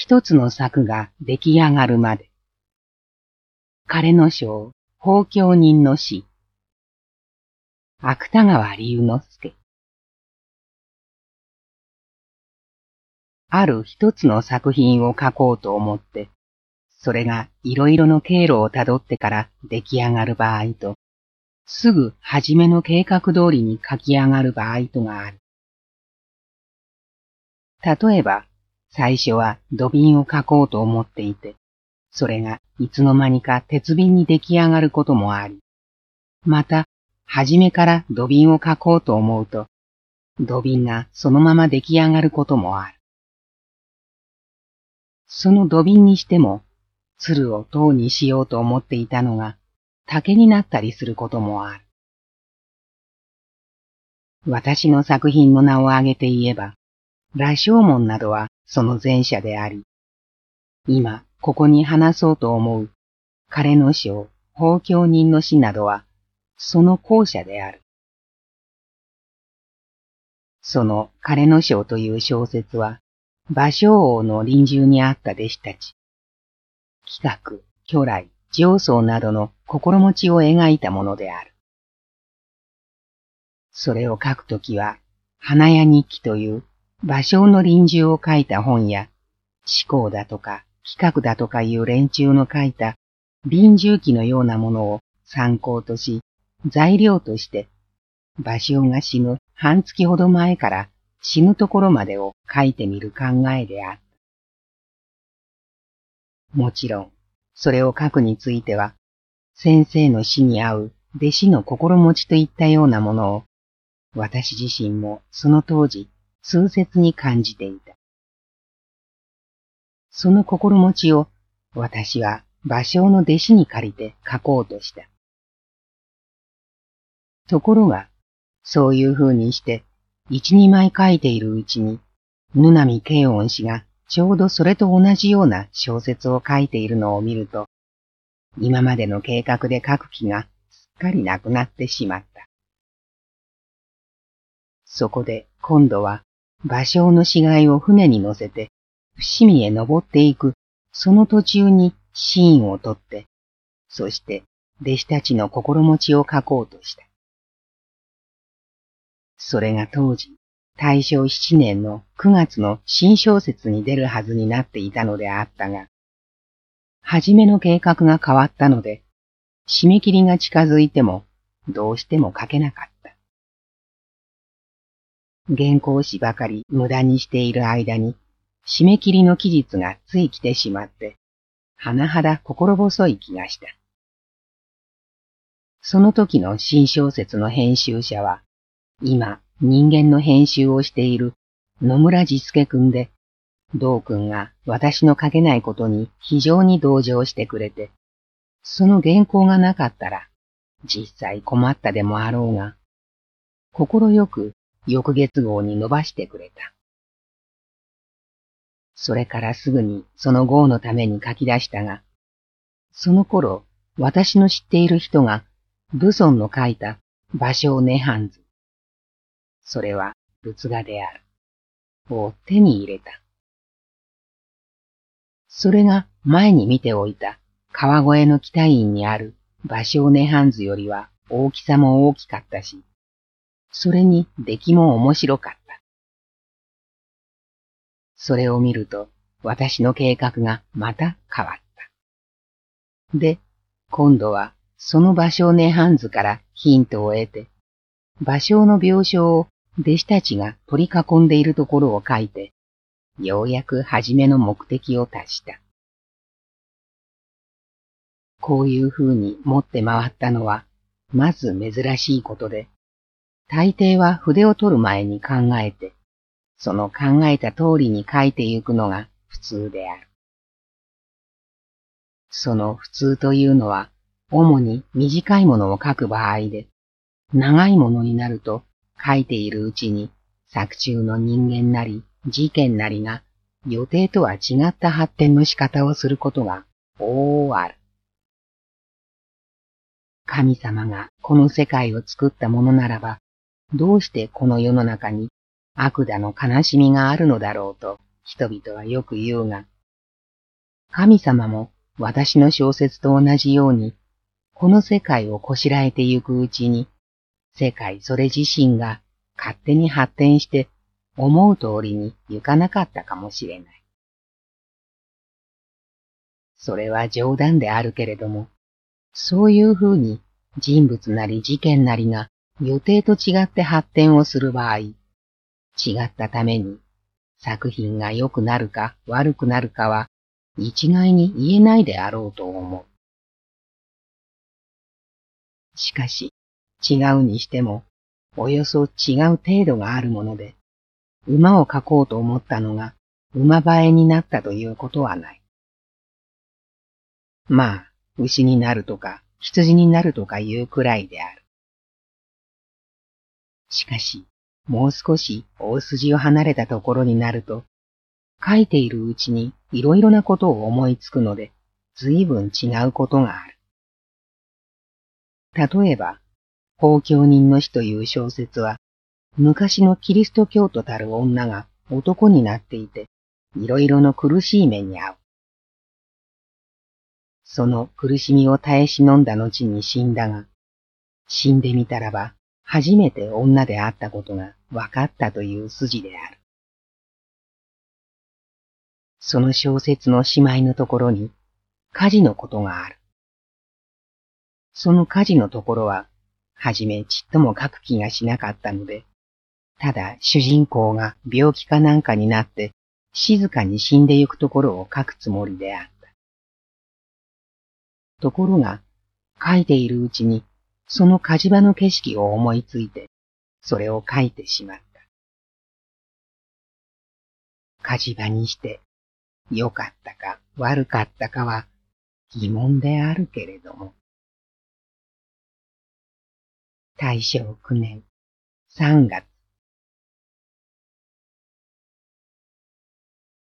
一つの作が出来上がるまで。彼の章、法教人の死。芥川龍之介。ある一つの作品を書こうと思って、それがいろいろの経路をたどってから出来上がる場合と、すぐ初めの計画通りに書き上がる場合とがある。例えば、最初は土瓶を書こうと思っていて、それがいつの間にか鉄瓶に出来上がることもあり、また、初めから土瓶を書こうと思うと、土瓶がそのまま出来上がることもある。その土瓶にしても、鶴を塔にしようと思っていたのが、竹になったりすることもある。私の作品の名を挙げて言えば、羅生門などはその前者であり、今ここに話そうと思う彼の章、法教人の死などはその後者である。その彼の章という小説は、芭蕉王の臨終にあった弟子たち、企画、巨来、上層などの心持ちを描いたものである。それを書くときは、花屋日記という芭蕉の臨終を書いた本や、思考だとか企画だとかいう連中の書いた臨終記のようなものを参考とし、材料として、芭蕉が死ぬ半月ほど前から死ぬところまでを書いてみる考えである。もちろん、それを書くについては、先生の死に合う弟子の心持ちといったようなものを、私自身もその当時、痛切に感じていた。その心持ちを私は芭蕉の弟子に借りて書こうとした。ところが、そういう風にして一二枚書いているうちに、ぬなみけいおん氏がちょうどそれと同じような小説を書いているのを見ると、今までの計画で書く気がすっかりなくなってしまった。そこで今度は芭蕉の死骸を船に乗せて伏見へ登っていくその途中にシーンをとって、そして弟子たちの心持ちを書こうとした。それが当時、大正七年の九月の新小説に出るはずになっていたのであったが、初めの計画が変わったので、締め切りが近づいても、どうしても書けなかった。原稿紙ばかり無駄にしている間に、締め切りの期日がつい来てしまって、甚だ心細い気がした。その時の新小説の編集者は、今、人間の編集をしている野村実介くんで、道くんが私の書けないことに非常に同情してくれて、その原稿がなかったら、実際困ったでもあろうが、心よく翌月号に伸ばしてくれた。それからすぐにその号のために書き出したが、その頃、私の知っている人が、武尊の書いた芭蕉涅槃図、それは仏画である。を手に入れた。それが前に見ておいた川越の北院にある芭蕉涅槃図よりは大きさも大きかったし、それに出来も面白かった。それを見ると私の計画がまた変わった。で、今度はその芭蕉涅槃図からヒントを得て、芭蕉の描写を弟子たちが取り囲んでいるところを書いて、ようやく初めの目的を達した。こういう風に持って回ったのは、まず珍しいことで、大抵は筆を取る前に考えて、その考えた通りに書いてゆくのが普通である。その普通というのは、主に短いものを書く場合で、長いものになると書いているうちに作中の人間なり事件なりが予定とは違った発展の仕方をすることが大ある。神様がこの世界を作ったものならば、どうしてこの世の中に悪だの悲しみがあるのだろうと人々はよく言うが、神様も私の小説と同じように、この世界をこしらえてゆくうちに、世界それ自身が勝手に発展して思う通りに行かなかったかもしれない。それは冗談であるけれども、そういうふうに人物なり事件なりが予定と違って発展をする場合、違ったために作品が良くなるか悪くなるかは一概に言えないであろうと思う。しかし、違うにしても、およそ違う程度があるもので、馬を描こうと思ったのが馬映えになったということはない。まあ、牛になるとか、羊になるとかいうくらいである。しかし、もう少し大筋を離れたところになると、書いているうちにいろいろなことを思いつくので、随分違うことがある。例えば、公共人の死という小説は、昔のキリスト教徒たる女が男になっていて、いろいろの苦しい目に遭う。その苦しみを耐え忍んだ後に死んだが、死んでみたらば、初めて女であったことが分かったという筋である。その小説のしまいのところに火事のことがある。その火事のところは、はじめちっとも書く気がしなかったので、ただ主人公が病気かなんかになって静かに死んでゆくところを書くつもりであった。ところが、書いているうちにその火事場の景色を思いついて、それを書いてしまった。火事場にして、良かったか悪かったかは疑問であるけれども。大正九年三月